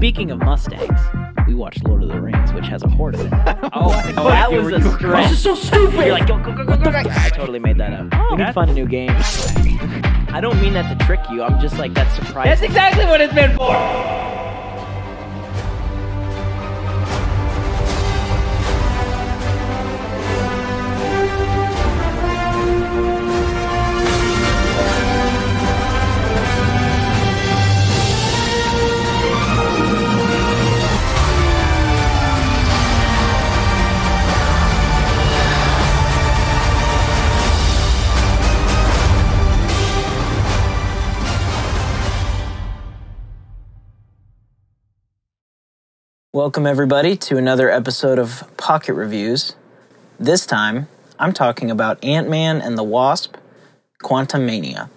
Speaking of Mustangs, we watched Lord of the Rings, which has a horse in it. Oh, oh that was a stretch. This is so stupid. You're like, go, go, go, go, go. I totally made that up. Oh. we need to find a new game. I don't mean that to trick you. I'm just like, that's surprising. That's exactly what it's meant for. Welcome, everybody, to another episode of Pocket Reviews. This time, I'm talking about Ant Man and the Wasp Quantumania.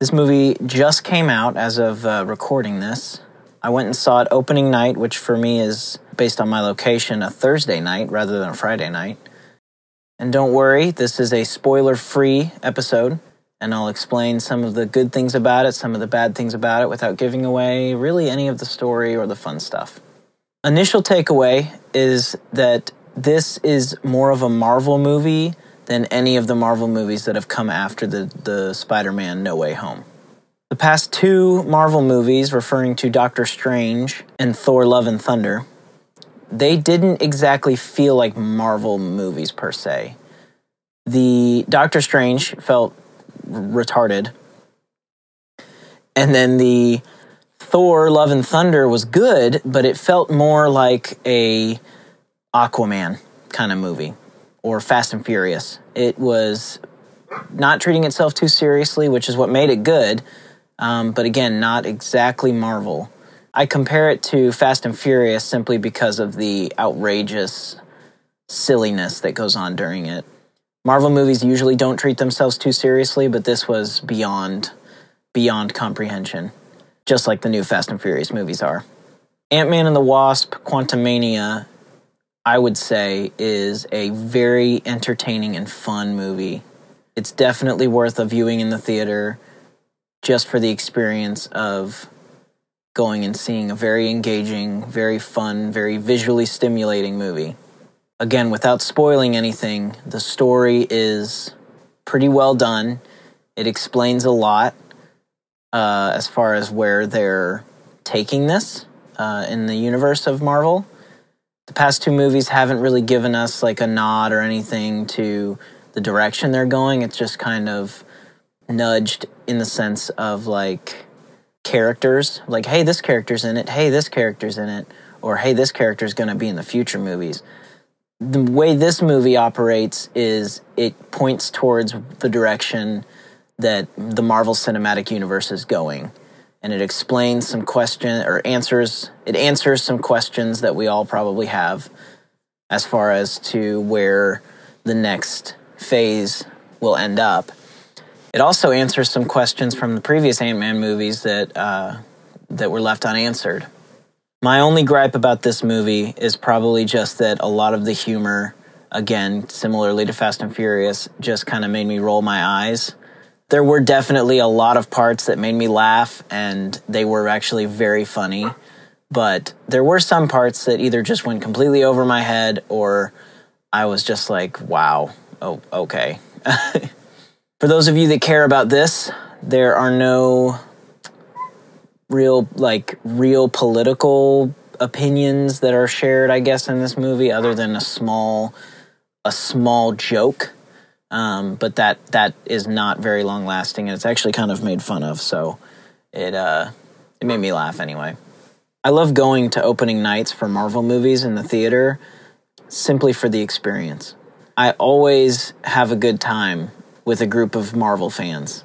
This movie just came out as of uh, recording this. I went and saw it opening night, which for me is, based on my location, a Thursday night rather than a Friday night. And don't worry, this is a spoiler free episode, and I'll explain some of the good things about it, some of the bad things about it, without giving away really any of the story or the fun stuff. Initial takeaway is that this is more of a Marvel movie than any of the Marvel movies that have come after the, the Spider Man No Way Home. The past two Marvel movies, referring to Doctor Strange and Thor Love and Thunder, they didn't exactly feel like Marvel movies per se. The Doctor Strange felt retarded. And then the Thor: Love and Thunder was good, but it felt more like a Aquaman kind of movie or Fast and Furious. It was not treating itself too seriously, which is what made it good. Um, but again, not exactly Marvel. I compare it to Fast and Furious simply because of the outrageous silliness that goes on during it. Marvel movies usually don't treat themselves too seriously, but this was beyond beyond comprehension just like the new Fast and Furious movies are. Ant Man and the Wasp Quantumania, I would say, is a very entertaining and fun movie. It's definitely worth a viewing in the theater just for the experience of going and seeing a very engaging, very fun, very visually stimulating movie. Again, without spoiling anything, the story is pretty well done. It explains a lot uh, as far as where they're taking this uh, in the universe of Marvel. The past two movies haven't really given us like a nod or anything to the direction they're going. It's just kind of nudged in the sense of like characters, like, hey, this character's in it, hey, this character's in it, or hey, this character's going to be in the future movies. The way this movie operates is it points towards the direction that the Marvel Cinematic Universe is going. And it explains some question or answers it answers some questions that we all probably have as far as to where the next phase will end up. It also answers some questions from the previous Ant-Man movies that uh, that were left unanswered. My only gripe about this movie is probably just that a lot of the humor, again, similarly to Fast and Furious, just kind of made me roll my eyes there were definitely a lot of parts that made me laugh and they were actually very funny. But there were some parts that either just went completely over my head or i was just like wow oh okay. For those of you that care about this there are no real like real political opinions that are shared i guess in this movie other than a small a small joke um, but that that is not very long lasting, and it's actually kind of made fun of. So it uh, it made me laugh anyway. I love going to opening nights for Marvel movies in the theater simply for the experience. I always have a good time with a group of Marvel fans.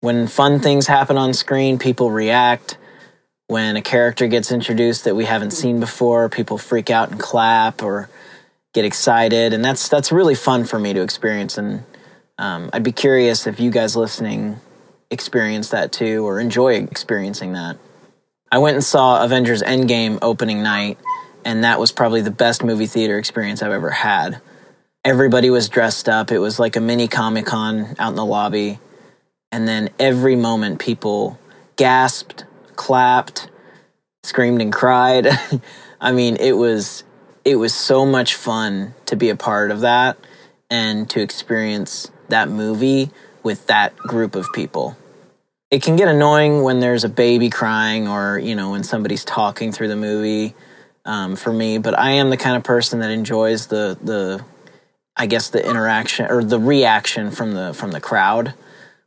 When fun things happen on screen, people react. When a character gets introduced that we haven't seen before, people freak out and clap or get excited, and that's that's really fun for me to experience. And um, I'd be curious if you guys listening experience that too, or enjoy experiencing that. I went and saw Avengers Endgame opening night, and that was probably the best movie theater experience I've ever had. Everybody was dressed up. It was like a mini Comic Con out in the lobby. And then every moment, people gasped, clapped, screamed and cried. I mean, it was it was so much fun to be a part of that and to experience that movie with that group of people. It can get annoying when there's a baby crying or, you know, when somebody's talking through the movie um, for me, but I am the kind of person that enjoys the, the, I guess the interaction or the reaction from the, from the crowd.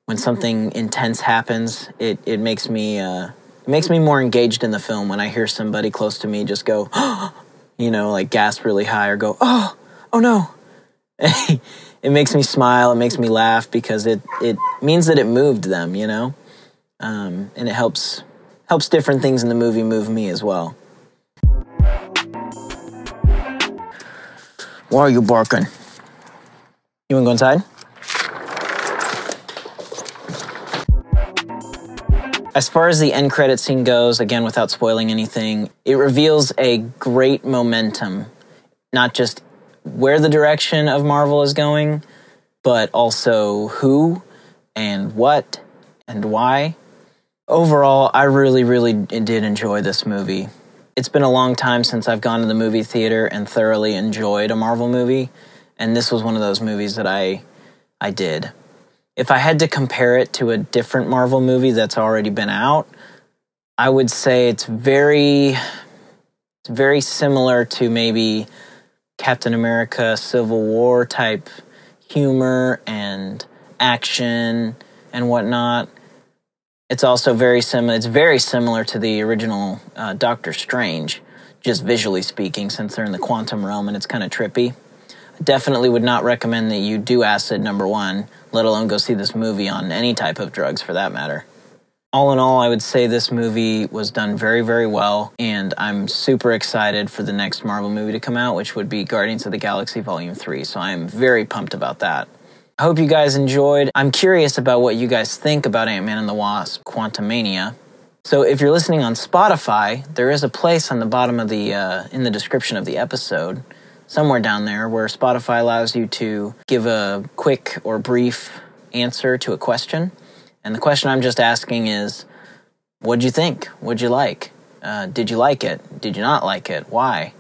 When something intense happens, it, it makes me, uh, it makes me more engaged in the film when I hear somebody close to me just go, you know, like gasp really high or go, oh, oh no. it makes me smile. It makes me laugh because it it means that it moved them, you know, um, and it helps helps different things in the movie move me as well. Why are you barking? You want to go inside? As far as the end credit scene goes, again, without spoiling anything, it reveals a great momentum, not just where the direction of Marvel is going, but also who and what and why. Overall, I really, really did enjoy this movie. It's been a long time since I've gone to the movie theater and thoroughly enjoyed a Marvel movie, and this was one of those movies that I I did. If I had to compare it to a different Marvel movie that's already been out, I would say it's very it's very similar to maybe Captain America Civil War type humor and action and whatnot. It's also very similar. It's very similar to the original uh, Doctor Strange, just visually speaking, since they're in the quantum realm and it's kind of trippy. Definitely would not recommend that you do acid number one, let alone go see this movie on any type of drugs for that matter all in all, I would say this movie was done very, very well, and I'm super excited for the next Marvel movie to come out, which would be Guardians of the Galaxy Volume 3. So I am very pumped about that. I hope you guys enjoyed. I'm curious about what you guys think about Ant Man and the Wasp Quantumania. So if you're listening on Spotify, there is a place on the bottom of the, uh, in the description of the episode, somewhere down there, where Spotify allows you to give a quick or brief answer to a question. And the question I'm just asking is, what'd you think? What'd you like? Uh, did you like it? Did you not like it? Why?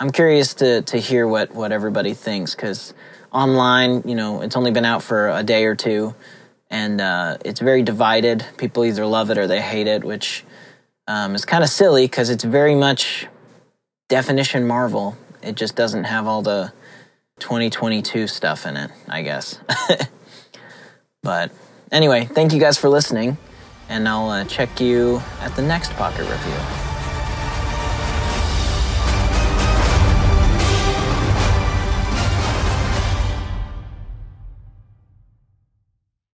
I'm curious to, to hear what, what everybody thinks because online, you know, it's only been out for a day or two and uh, it's very divided. People either love it or they hate it, which um, is kind of silly because it's very much definition Marvel. It just doesn't have all the 2022 stuff in it, I guess. but Anyway, thank you guys for listening, and I'll uh, check you at the next Pocket Review.